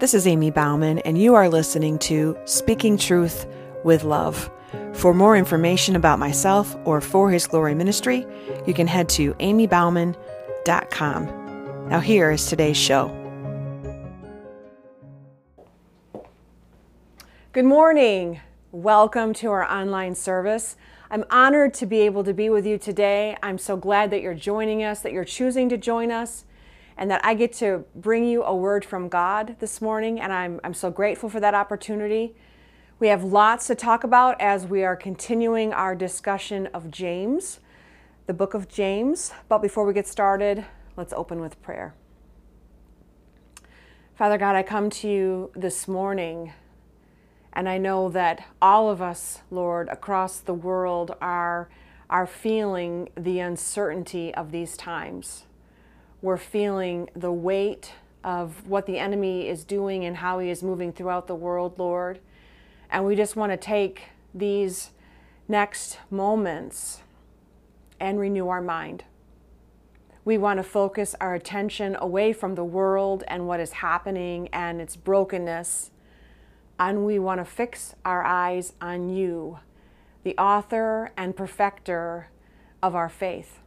This is Amy Bauman, and you are listening to Speaking Truth with Love. For more information about myself or For His Glory Ministry, you can head to amybauman.com. Now, here is today's show. Good morning. Welcome to our online service. I'm honored to be able to be with you today. I'm so glad that you're joining us, that you're choosing to join us and that I get to bring you a word from God this morning, and I'm, I'm so grateful for that opportunity. We have lots to talk about as we are continuing our discussion of James, the book of James. But before we get started, let's open with prayer. Father God, I come to you this morning, and I know that all of us, Lord, across the world are, are feeling the uncertainty of these times we're feeling the weight of what the enemy is doing and how he is moving throughout the world, Lord. And we just want to take these next moments and renew our mind. We want to focus our attention away from the world and what is happening and its brokenness. And we want to fix our eyes on you, the author and perfecter of our faith.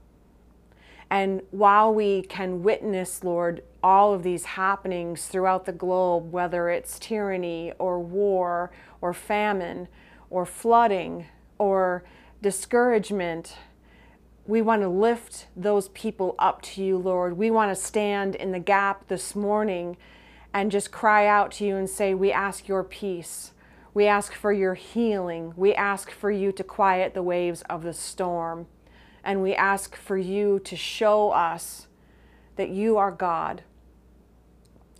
And while we can witness, Lord, all of these happenings throughout the globe, whether it's tyranny or war or famine or flooding or discouragement, we want to lift those people up to you, Lord. We want to stand in the gap this morning and just cry out to you and say, We ask your peace. We ask for your healing. We ask for you to quiet the waves of the storm and we ask for you to show us that you are God.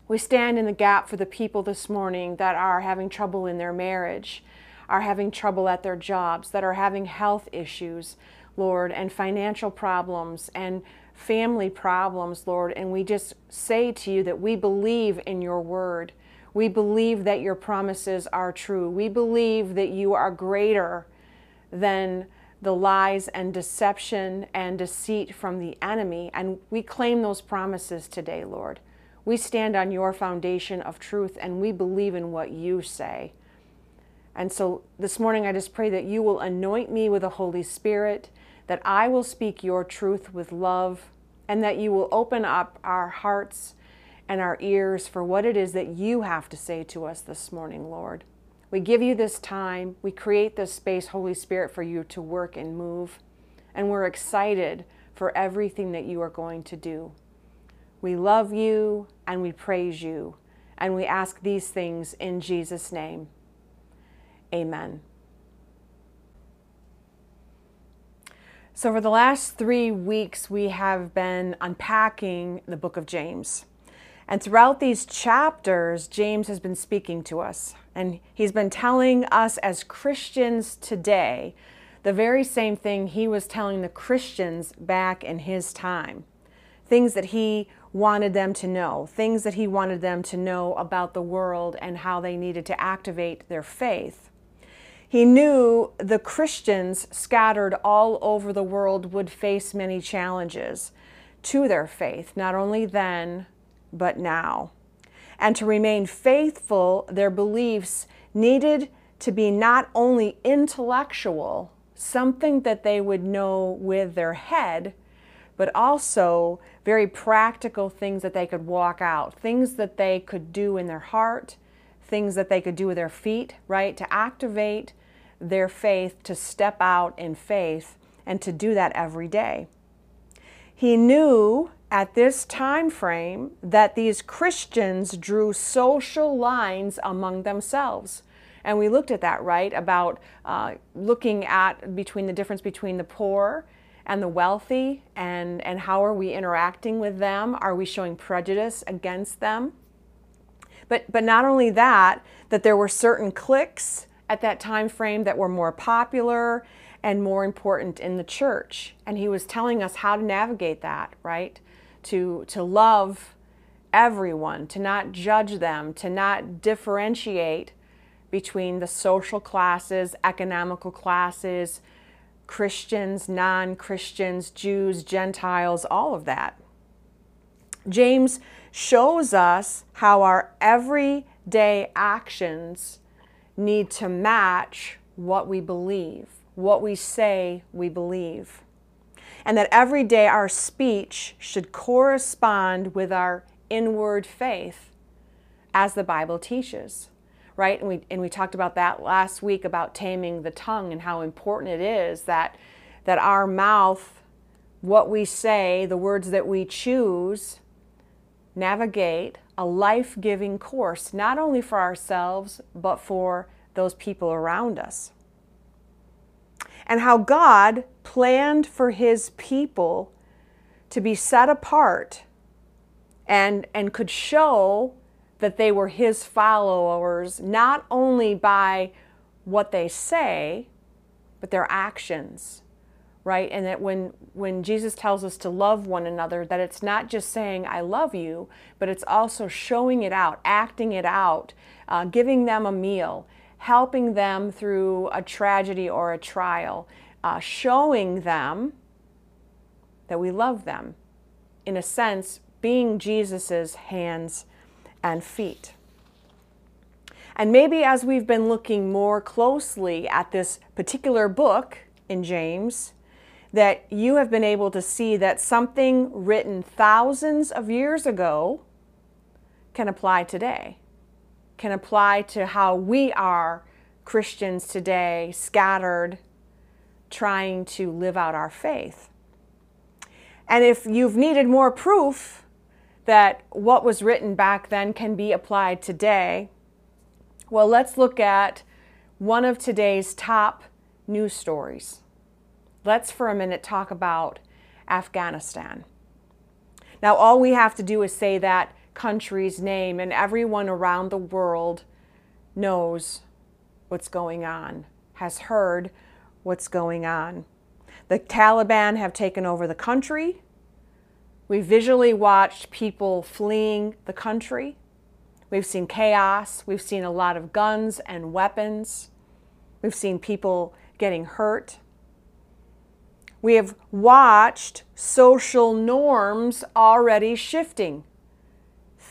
We stand in the gap for the people this morning that are having trouble in their marriage, are having trouble at their jobs, that are having health issues, Lord, and financial problems and family problems, Lord. And we just say to you that we believe in your word. We believe that your promises are true. We believe that you are greater than the lies and deception and deceit from the enemy. And we claim those promises today, Lord. We stand on your foundation of truth and we believe in what you say. And so this morning, I just pray that you will anoint me with the Holy Spirit, that I will speak your truth with love, and that you will open up our hearts and our ears for what it is that you have to say to us this morning, Lord. We give you this time. We create this space, Holy Spirit, for you to work and move. And we're excited for everything that you are going to do. We love you and we praise you. And we ask these things in Jesus' name. Amen. So, for the last three weeks, we have been unpacking the book of James. And throughout these chapters, James has been speaking to us. And he's been telling us as Christians today the very same thing he was telling the Christians back in his time. Things that he wanted them to know, things that he wanted them to know about the world and how they needed to activate their faith. He knew the Christians scattered all over the world would face many challenges to their faith, not only then, but now. And to remain faithful, their beliefs needed to be not only intellectual, something that they would know with their head, but also very practical things that they could walk out, things that they could do in their heart, things that they could do with their feet, right? To activate their faith, to step out in faith, and to do that every day. He knew at this time frame that these Christians drew social lines among themselves. And we looked at that, right? About uh, looking at between the difference between the poor and the wealthy and, and how are we interacting with them? Are we showing prejudice against them? But, but not only that, that there were certain cliques at that time frame that were more popular and more important in the church. And he was telling us how to navigate that, right? To, to love everyone, to not judge them, to not differentiate between the social classes, economical classes, Christians, non Christians, Jews, Gentiles, all of that. James shows us how our everyday actions need to match what we believe, what we say we believe. And that every day our speech should correspond with our inward faith as the Bible teaches. Right? And we and we talked about that last week about taming the tongue and how important it is that that our mouth, what we say, the words that we choose, navigate a life giving course, not only for ourselves, but for those people around us. And how God planned for his people to be set apart and, and could show that they were his followers not only by what they say, but their actions right? And that when when Jesus tells us to love one another, that it's not just saying I love you, but it's also showing it out, acting it out, uh, giving them a meal, helping them through a tragedy or a trial, uh, showing them that we love them. In a sense, being Jesus's hands and feet. And maybe as we've been looking more closely at this particular book in James, that you have been able to see that something written thousands of years ago can apply today, can apply to how we are Christians today, scattered, trying to live out our faith. And if you've needed more proof that what was written back then can be applied today, well, let's look at one of today's top news stories let's for a minute talk about Afghanistan. Now, all we have to do is say that country's name, and everyone around the world knows what's going on, has heard what's going on. The Taliban have taken over the country. We visually watched people fleeing the country. We've seen chaos. We've seen a lot of guns and weapons. We've seen people getting hurt. We have watched social norms already shifting.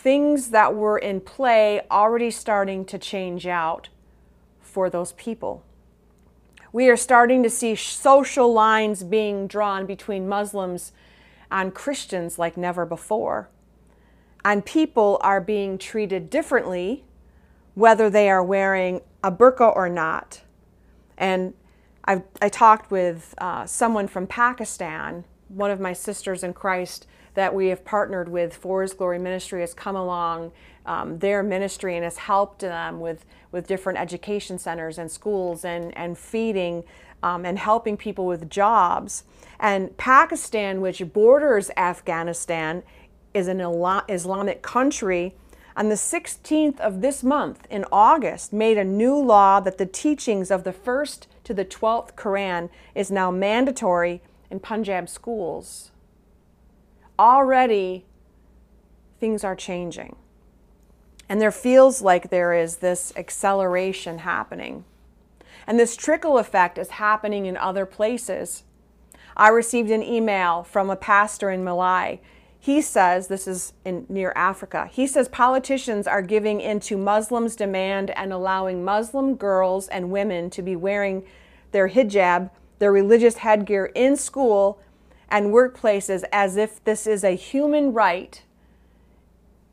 Things that were in play already starting to change out for those people. We are starting to see social lines being drawn between Muslims and Christians like never before. And people are being treated differently whether they are wearing a burqa or not. And I, I talked with uh, someone from Pakistan, one of my sisters in Christ that we have partnered with for His Glory Ministry has come along um, their ministry and has helped them with, with different education centers and schools and, and feeding um, and helping people with jobs. And Pakistan, which borders Afghanistan, is an Islamic country on the 16th of this month, in August, made a new law that the teachings of the first to the 12th Quran is now mandatory in Punjab schools. Already, things are changing. And there feels like there is this acceleration happening. And this trickle effect is happening in other places. I received an email from a pastor in Malawi he says, this is in near Africa, he says politicians are giving into Muslims' demand and allowing Muslim girls and women to be wearing their hijab, their religious headgear in school and workplaces as if this is a human right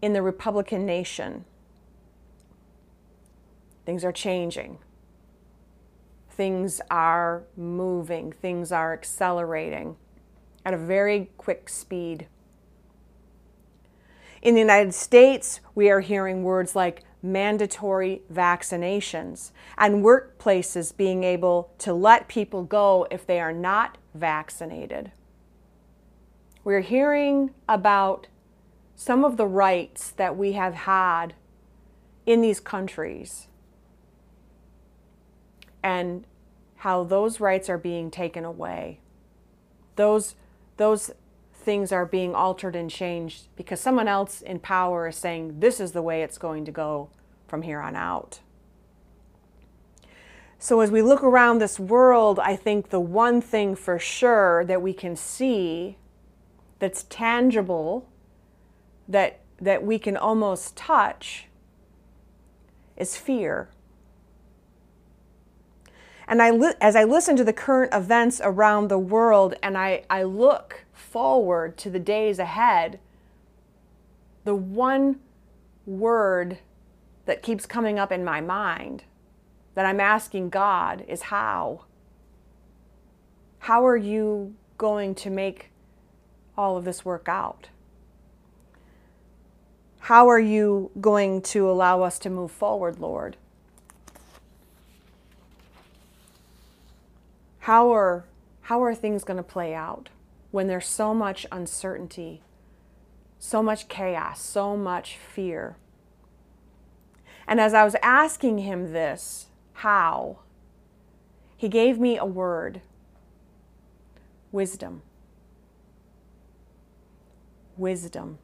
in the Republican nation. Things are changing. Things are moving. Things are accelerating at a very quick speed. In the United States, we are hearing words like mandatory vaccinations and workplaces being able to let people go if they are not vaccinated. We're hearing about some of the rights that we have had in these countries and how those rights are being taken away. Those, those things are being altered and changed because someone else in power is saying this is the way it's going to go from here on out. So, as we look around this world, I think the one thing for sure that we can see that's tangible that, that we can almost touch is fear. And I li- as I listen to the current events around the world and I, I look forward to the days ahead, the one word that keeps coming up in my mind that I'm asking God is how? How are you going to make all of this work out? How are you going to allow us to move forward, Lord? How are, how are things going to play out when there's so much uncertainty, so much chaos, so much fear? And as I was asking him this, how, he gave me a word wisdom. Wisdom.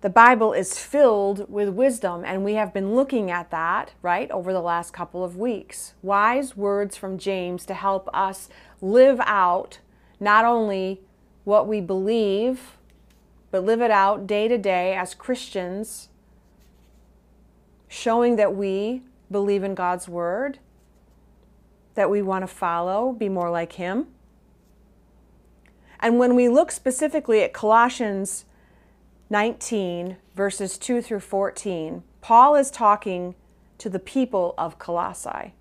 The Bible is filled with wisdom, and we have been looking at that, right, over the last couple of weeks. Wise words from James to help us live out not only what we believe, but live it out day to day as Christians, showing that we believe in God's Word, that we want to follow, be more like Him. And when we look specifically at Colossians 19, verses 2 through 14, Paul is talking to the people of Colossae.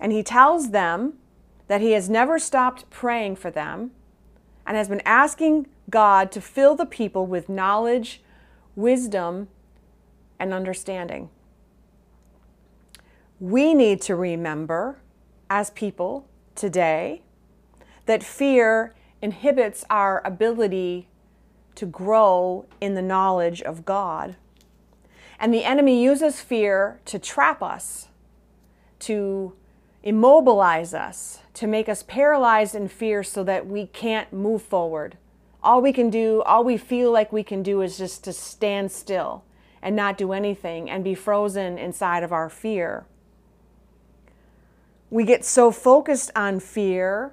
And he tells them that he has never stopped praying for them and has been asking God to fill the people with knowledge, wisdom, and understanding. We need to remember, as people today, that fear inhibits our ability to grow in the knowledge of God. And the enemy uses fear to trap us, to immobilize us, to make us paralyzed in fear so that we can't move forward. All we can do, all we feel like we can do is just to stand still and not do anything and be frozen inside of our fear. We get so focused on fear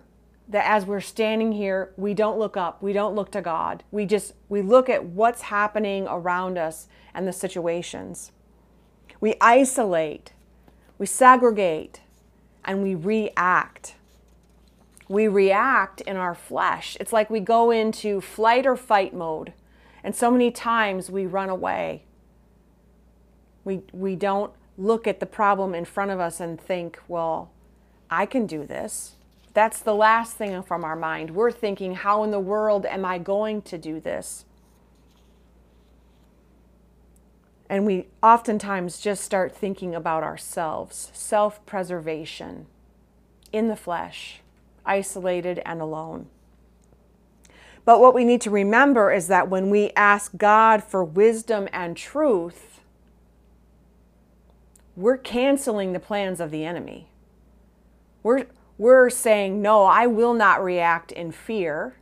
that as we're standing here, we don't look up, we don't look to God. We just we look at what's happening around us and the situations. We isolate, we segregate, and we react. We react in our flesh. It's like we go into flight or fight mode. And so many times we run away. We, we don't look at the problem in front of us and think, well, I can do this. That's the last thing from our mind. We're thinking, how in the world am I going to do this? And we oftentimes just start thinking about ourselves, self preservation in the flesh, isolated and alone. But what we need to remember is that when we ask God for wisdom and truth, we're canceling the plans of the enemy. We're, we're saying, no, I will not react in fear.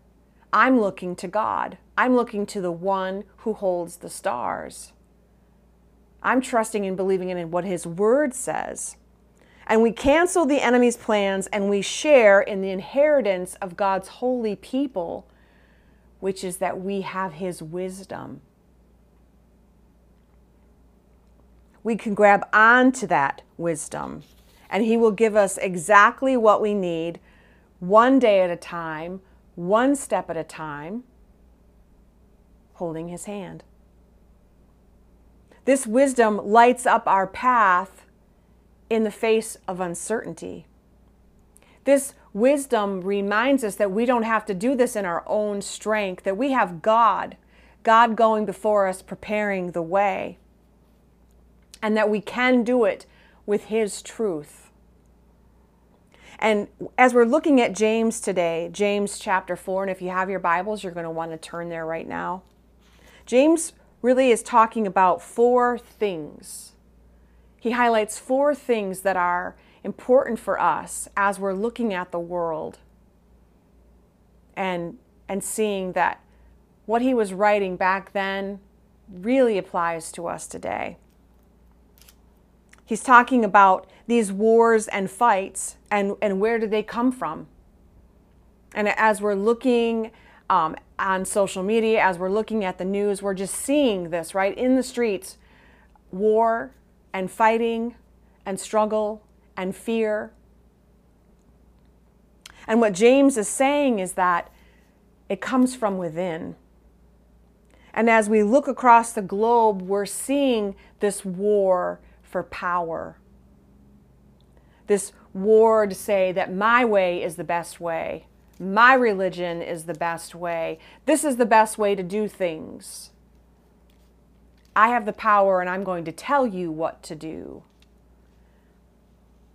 I'm looking to God. I'm looking to the one who holds the stars. I'm trusting and believing in what his word says. And we cancel the enemy's plans and we share in the inheritance of God's holy people, which is that we have his wisdom. We can grab onto that wisdom and He will give us exactly what we need one day at a time, one step at a time, holding His hand. This wisdom lights up our path in the face of uncertainty. This wisdom reminds us that we don't have to do this in our own strength, that we have God, God going before us, preparing the way, and that we can do it with His truth. And as we're looking at James today, James chapter 4, and if you have your Bibles, you're going to want to turn there right now. James really is talking about four things. He highlights four things that are important for us as we're looking at the world and, and seeing that what he was writing back then really applies to us today. He's talking about these wars and fights and, and where do they come from. And as we're looking um, on social media, as we're looking at the news, we're just seeing this, right? In the streets, war and fighting and struggle and fear. And what James is saying is that it comes from within. And as we look across the globe, we're seeing this war for power. This war to say that my way is the best way. My religion is the best way. This is the best way to do things. I have the power and I'm going to tell you what to do.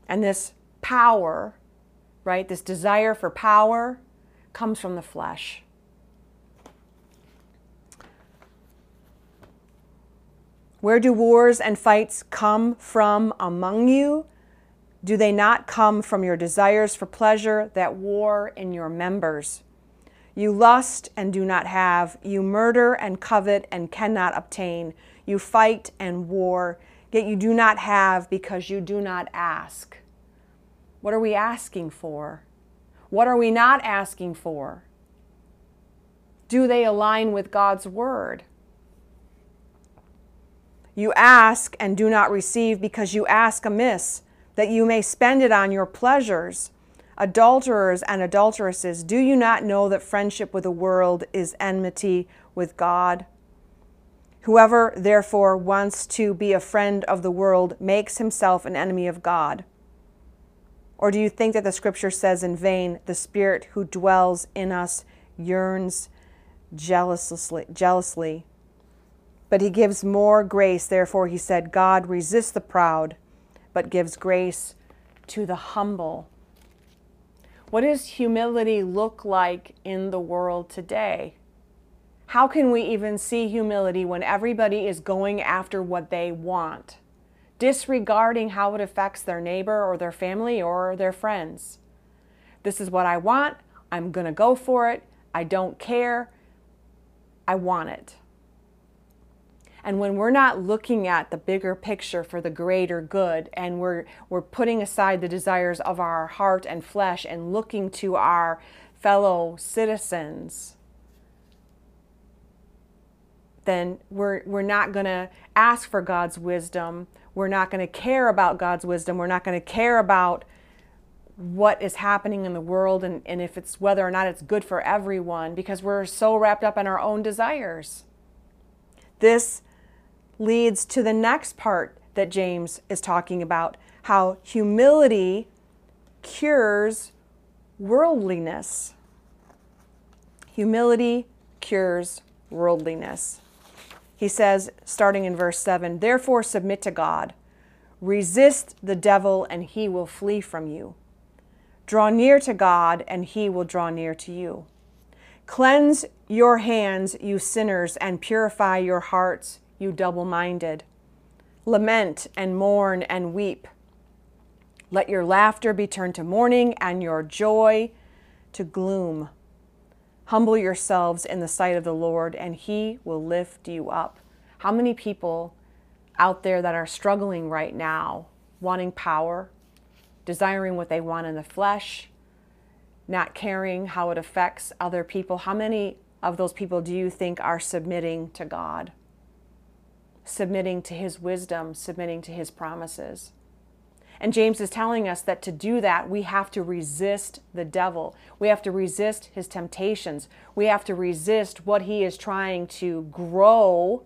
And this power, right, this desire for power comes from the flesh. Where do wars and fights come from among you? Do they not come from your desires for pleasure that war in your members? You lust and do not have. You murder and covet and cannot obtain. You fight and war, yet you do not have because you do not ask. What are we asking for? What are we not asking for? Do they align with God's word? You ask and do not receive because you ask amiss, that you may spend it on your pleasures. Adulterers and adulteresses, do you not know that friendship with the world is enmity with God? Whoever, therefore, wants to be a friend of the world makes himself an enemy of God. Or do you think that the scripture says in vain, the Spirit who dwells in us yearns jealously, jealously but he gives more grace. Therefore, he said, God resists the proud, but gives grace to the humble. What does humility look like in the world today? How can we even see humility when everybody is going after what they want, disregarding how it affects their neighbor or their family or their friends? This is what I want. I'm going to go for it. I don't care. I want it. And when we're not looking at the bigger picture for the greater good and we're, we're putting aside the desires of our heart and flesh and looking to our fellow citizens, then we're, we're not going to ask for God's wisdom. We're not going to care about God's wisdom. We're not going to care about what is happening in the world and, and if it's whether or not it's good for everyone because we're so wrapped up in our own desires. This leads to the next part that James is talking about how humility cures worldliness. Humility cures worldliness. He says, starting in verse 7 Therefore, submit to God, resist the devil, and he will flee from you. Draw near to God, and he will draw near to you. Cleanse your hands, you sinners, and purify your hearts, you double minded. Lament and mourn and weep. Let your laughter be turned to mourning and your joy to gloom. Humble yourselves in the sight of the Lord, and He will lift you up. How many people out there that are struggling right now, wanting power, desiring what they want in the flesh, not caring how it affects other people? How many of those people do you think are submitting to God? Submitting to his wisdom, submitting to his promises. And James is telling us that to do that, we have to resist the devil. We have to resist his temptations. We have to resist what he is trying to grow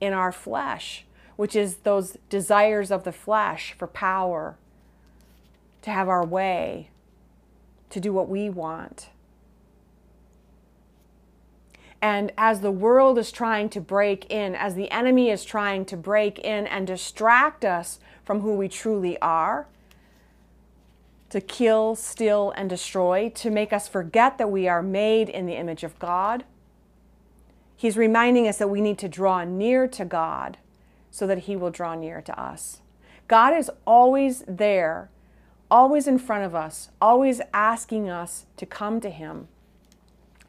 in our flesh, which is those desires of the flesh for power, to have our way, to do what we want. And as the world is trying to break in, as the enemy is trying to break in and distract us from who we truly are, to kill, steal, and destroy, to make us forget that we are made in the image of God, he's reminding us that we need to draw near to God so that he will draw near to us. God is always there, always in front of us, always asking us to come to him.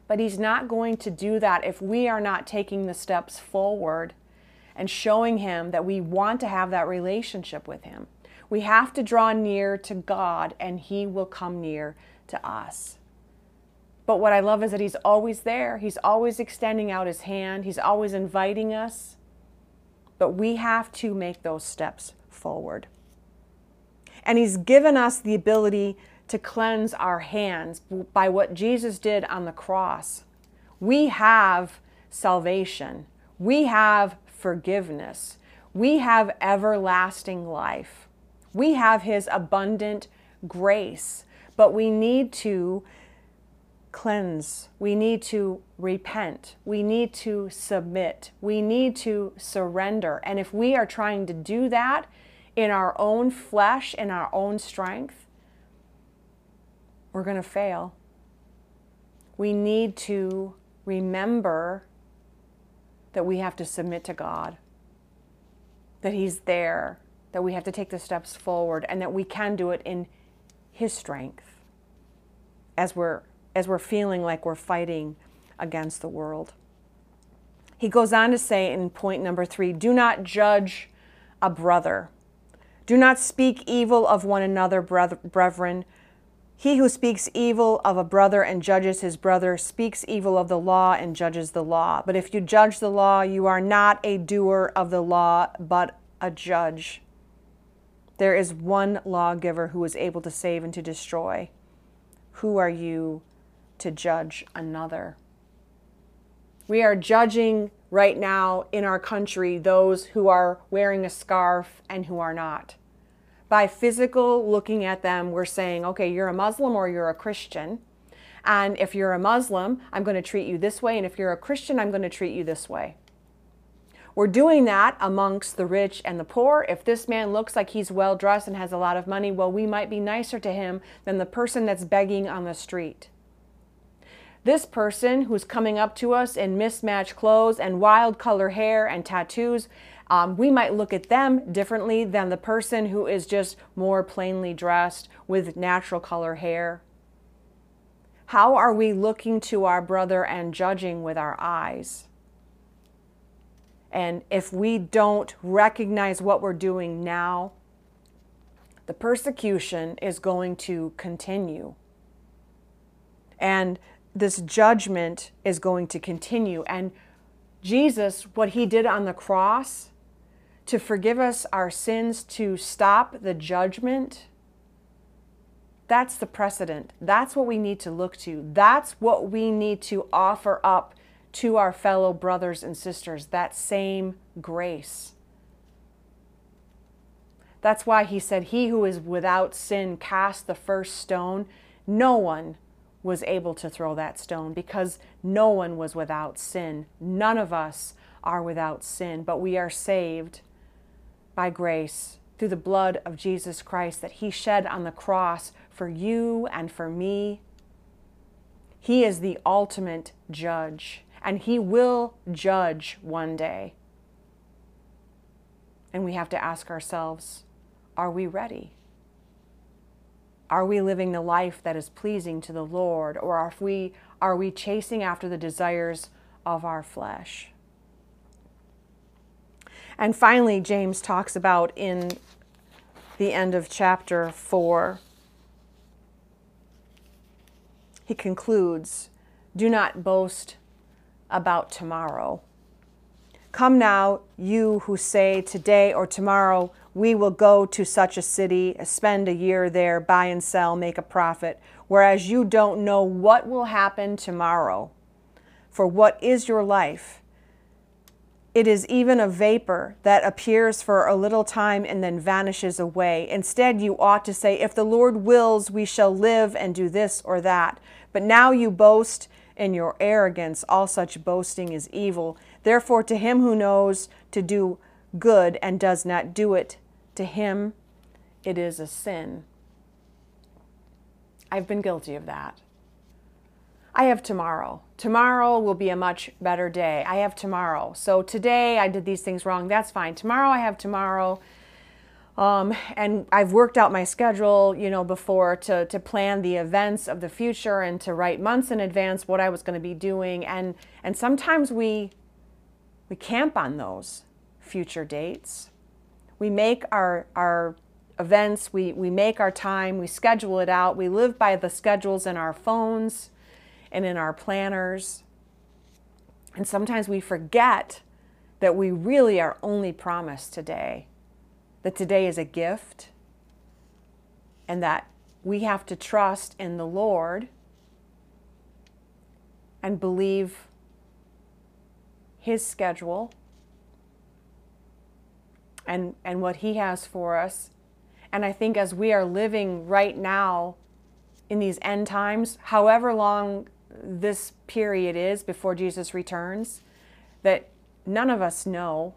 But He's not going to do that if we are not taking the steps forward and showing Him that we want to have that relationship with Him. We have to draw near to God and He will come near to us. But what I love is that He's always there. He's always extending out His hand, He's always inviting us. But we have to make those steps forward. And He's given us the ability to cleanse our hands by what Jesus did on the cross. We have salvation, we have forgiveness, we have everlasting life, we have His abundant grace. But we need to cleanse. We need to repent. We need to submit. We need to surrender. And if we are trying to do that in our own flesh, in our own strength, we're going to fail. We need to remember that we have to submit to God, that He's there, that we have to take the steps forward, and that we can do it in His strength as we're, as we're feeling like we're fighting against the world. He goes on to say in point number three do not judge a brother. Do not speak evil of one another, brethren. He who speaks evil of a brother and judges his brother speaks evil of the law and judges the law. But if you judge the law, you are not a doer of the law, but a judge. There is one lawgiver who is able to save and to destroy. Who are you to judge another? We are judging right now in our country those who are wearing a scarf and who are not by physical looking at them, we're saying, okay, you're a Muslim or you're a Christian. And if you're a Muslim, I'm going to treat you this way. And if you're a Christian, I'm going to treat you this way. We're doing that amongst the rich and the poor. If this man looks like he's well dressed and has a lot of money, well, we might be nicer to him than the person that's begging on the street. This person who's coming up to us in mismatched clothes and wild color hair and tattoos, um, we might look at them differently than the person who is just more plainly dressed with natural color hair. How are we looking to our brother and judging with our eyes? And if we don't recognize what we're doing now, the persecution is going to continue. And this judgment is going to continue. And Jesus, what he did on the cross, to forgive us our sins, to stop the judgment, that's the precedent. That's what we need to look to. That's what we need to offer up to our fellow brothers and sisters, that same grace. That's why he said, He who is without sin cast the first stone. No one was able to throw that stone because no one was without sin. None of us are without sin, but we are saved by grace through the blood of Jesus Christ that He shed on the cross for you and for me. He is the ultimate judge, and He will judge one day. And we have to ask ourselves are we ready? Are we living the life that is pleasing to the Lord, or are we, are we chasing after the desires of our flesh? And finally, James talks about in the end of chapter 4, he concludes Do not boast about tomorrow. Come now, you who say, Today or tomorrow we will go to such a city, spend a year there, buy and sell, make a profit, whereas you don't know what will happen tomorrow. For what is your life? It is even a vapor that appears for a little time and then vanishes away. Instead, you ought to say, If the Lord wills, we shall live and do this or that. But now you boast in your arrogance. All such boasting is evil. Therefore, to him who knows to do good and does not do it, to him it is a sin. I've been guilty of that. I have tomorrow. Tomorrow will be a much better day. I have tomorrow. So today I did these things wrong. That's fine. Tomorrow I have tomorrow. Um, and I've worked out my schedule, you know, before to, to plan the events of the future and to write months in advance what I was going to be doing. And, and sometimes we, we camp on those future dates. We make our, our events, we, we make our time, we schedule it out, we live by the schedules in our phones and in our planners. And sometimes we forget that we really are only promised today, that today is a gift, and that we have to trust in the Lord and believe His schedule and, and what He has for us. And I think as we are living right now in these end times, however long this period is before Jesus returns, that none of us know,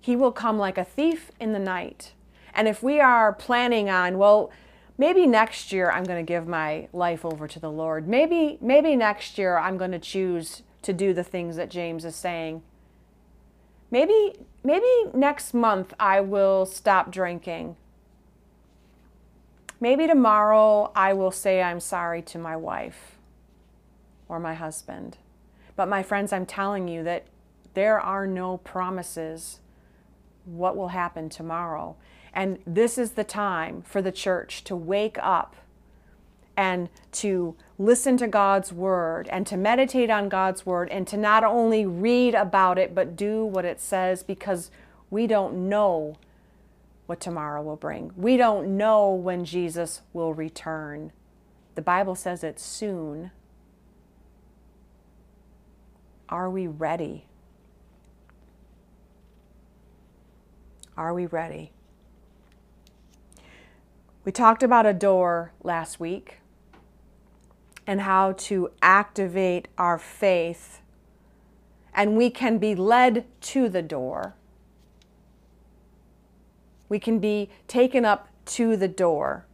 He will come like a thief in the night. And if we are planning on, well, maybe next year I'm going to give my life over to the Lord. Maybe maybe next year I'm going to choose to do the things that James is saying. Maybe maybe next month I will stop drinking. Maybe tomorrow I will say I'm sorry to my wife or my husband. But my friends, I'm telling you that there are no promises what will happen tomorrow. And this is the time for the church to wake up and to listen to God's word and to meditate on God's word and to not only read about it, but do what it says because we don't know what tomorrow will bring. We don't know when Jesus will return. The Bible says it's soon. Are we ready? Are we ready? We talked about a door last week and how to activate our faith, and we can be led to the door. We can be taken up to the door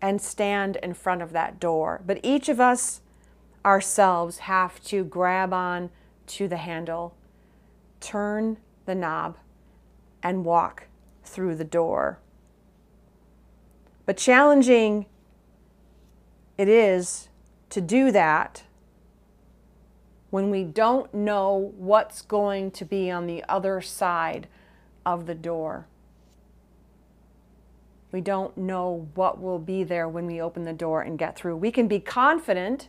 and stand in front of that door. But each of us ourselves have to grab on to the handle, turn the knob, and walk through the door. But challenging it is to do that when we don't know what's going to be on the other side of the door. We don't know what will be there when we open the door and get through. We can be confident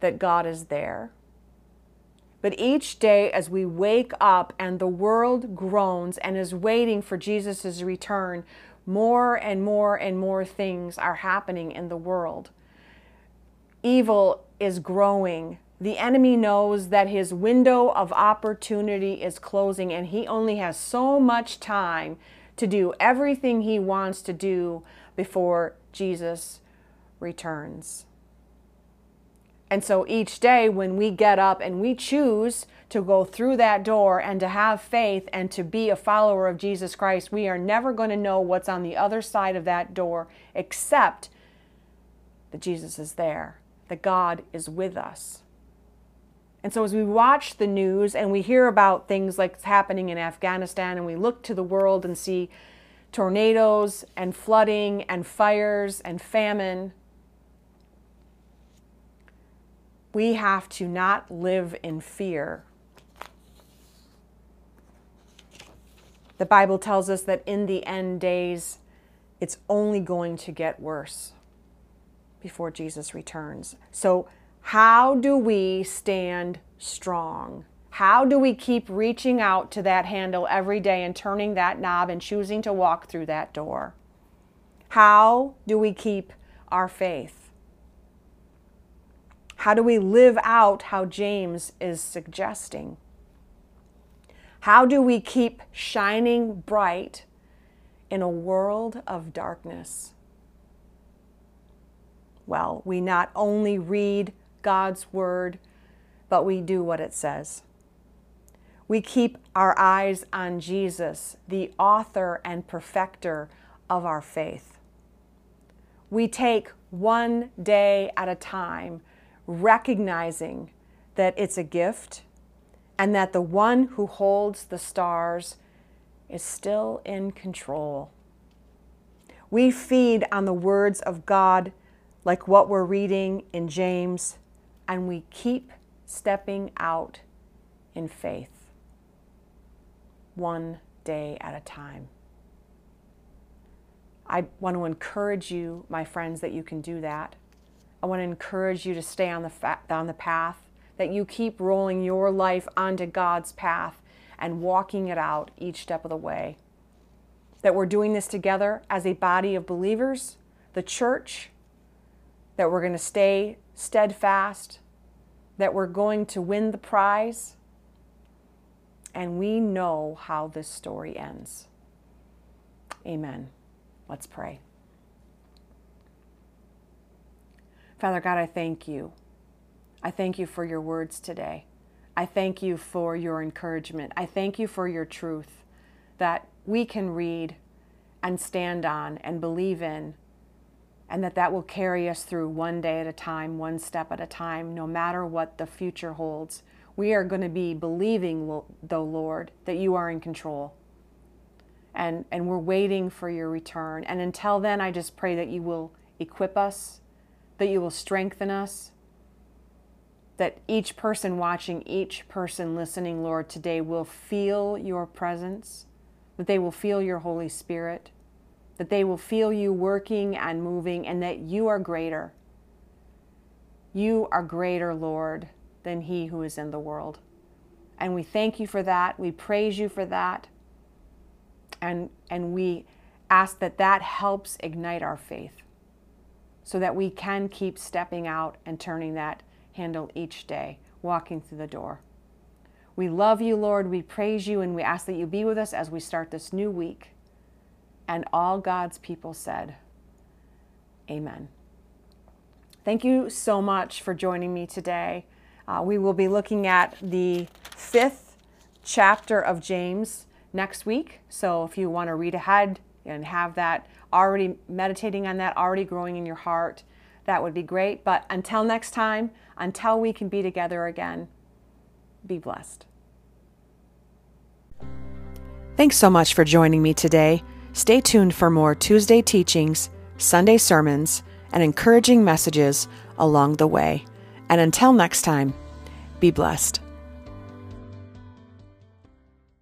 that God is there. But each day, as we wake up and the world groans and is waiting for Jesus' return, more and more and more things are happening in the world. Evil is growing. The enemy knows that his window of opportunity is closing, and he only has so much time to do everything he wants to do before Jesus returns. And so each day when we get up and we choose to go through that door and to have faith and to be a follower of Jesus Christ, we are never going to know what's on the other side of that door except that Jesus is there, that God is with us. And so, as we watch the news and we hear about things like happening in Afghanistan, and we look to the world and see tornadoes and flooding and fires and famine, we have to not live in fear. The Bible tells us that in the end days, it's only going to get worse before Jesus returns. So, how do we stand strong? How do we keep reaching out to that handle every day and turning that knob and choosing to walk through that door? How do we keep our faith? How do we live out how James is suggesting? How do we keep shining bright in a world of darkness? Well, we not only read God's word, but we do what it says. We keep our eyes on Jesus, the author and perfecter of our faith. We take one day at a time, recognizing that it's a gift and that the one who holds the stars is still in control. We feed on the words of God like what we're reading in James and we keep stepping out in faith, one day at a time. I want to encourage you, my friends, that you can do that. I want to encourage you to stay on the, fa- on the path, that you keep rolling your life onto God's path and walking it out each step of the way. That we're doing this together as a body of believers, the church, that we're going to stay steadfast, that we're going to win the prize, and we know how this story ends. Amen. Let's pray. Father God, I thank you. I thank you for your words today. I thank you for your encouragement. I thank you for your truth that we can read and stand on and believe in, and that that will carry us through one day at a time, one step at a time, no matter what the future holds. We are going to be believing, though, Lord, that you are in control. And, and we're waiting for your return. And until then, I just pray that you will equip us, that you will strengthen us, that each person watching, each person listening, Lord, today will feel your presence, that they will feel your Holy Spirit, that they will feel you working and moving, and that you are greater. You are greater, Lord, than he who is in the world. And we thank you for that. We praise you for that. And, and we ask that that helps ignite our faith so that we can keep stepping out and turning that handle each day, walking through the door. We love you, Lord. We praise you, and we ask that you be with us as we start this new week. And all God's people said, Amen. Thank you so much for joining me today. Uh, we will be looking at the fifth chapter of James next week. So if you want to read ahead and have that already meditating on that, already growing in your heart, that would be great. But until next time, until we can be together again, be blessed. Thanks so much for joining me today. Stay tuned for more Tuesday teachings, Sunday sermons, and encouraging messages along the way. And until next time, be blessed.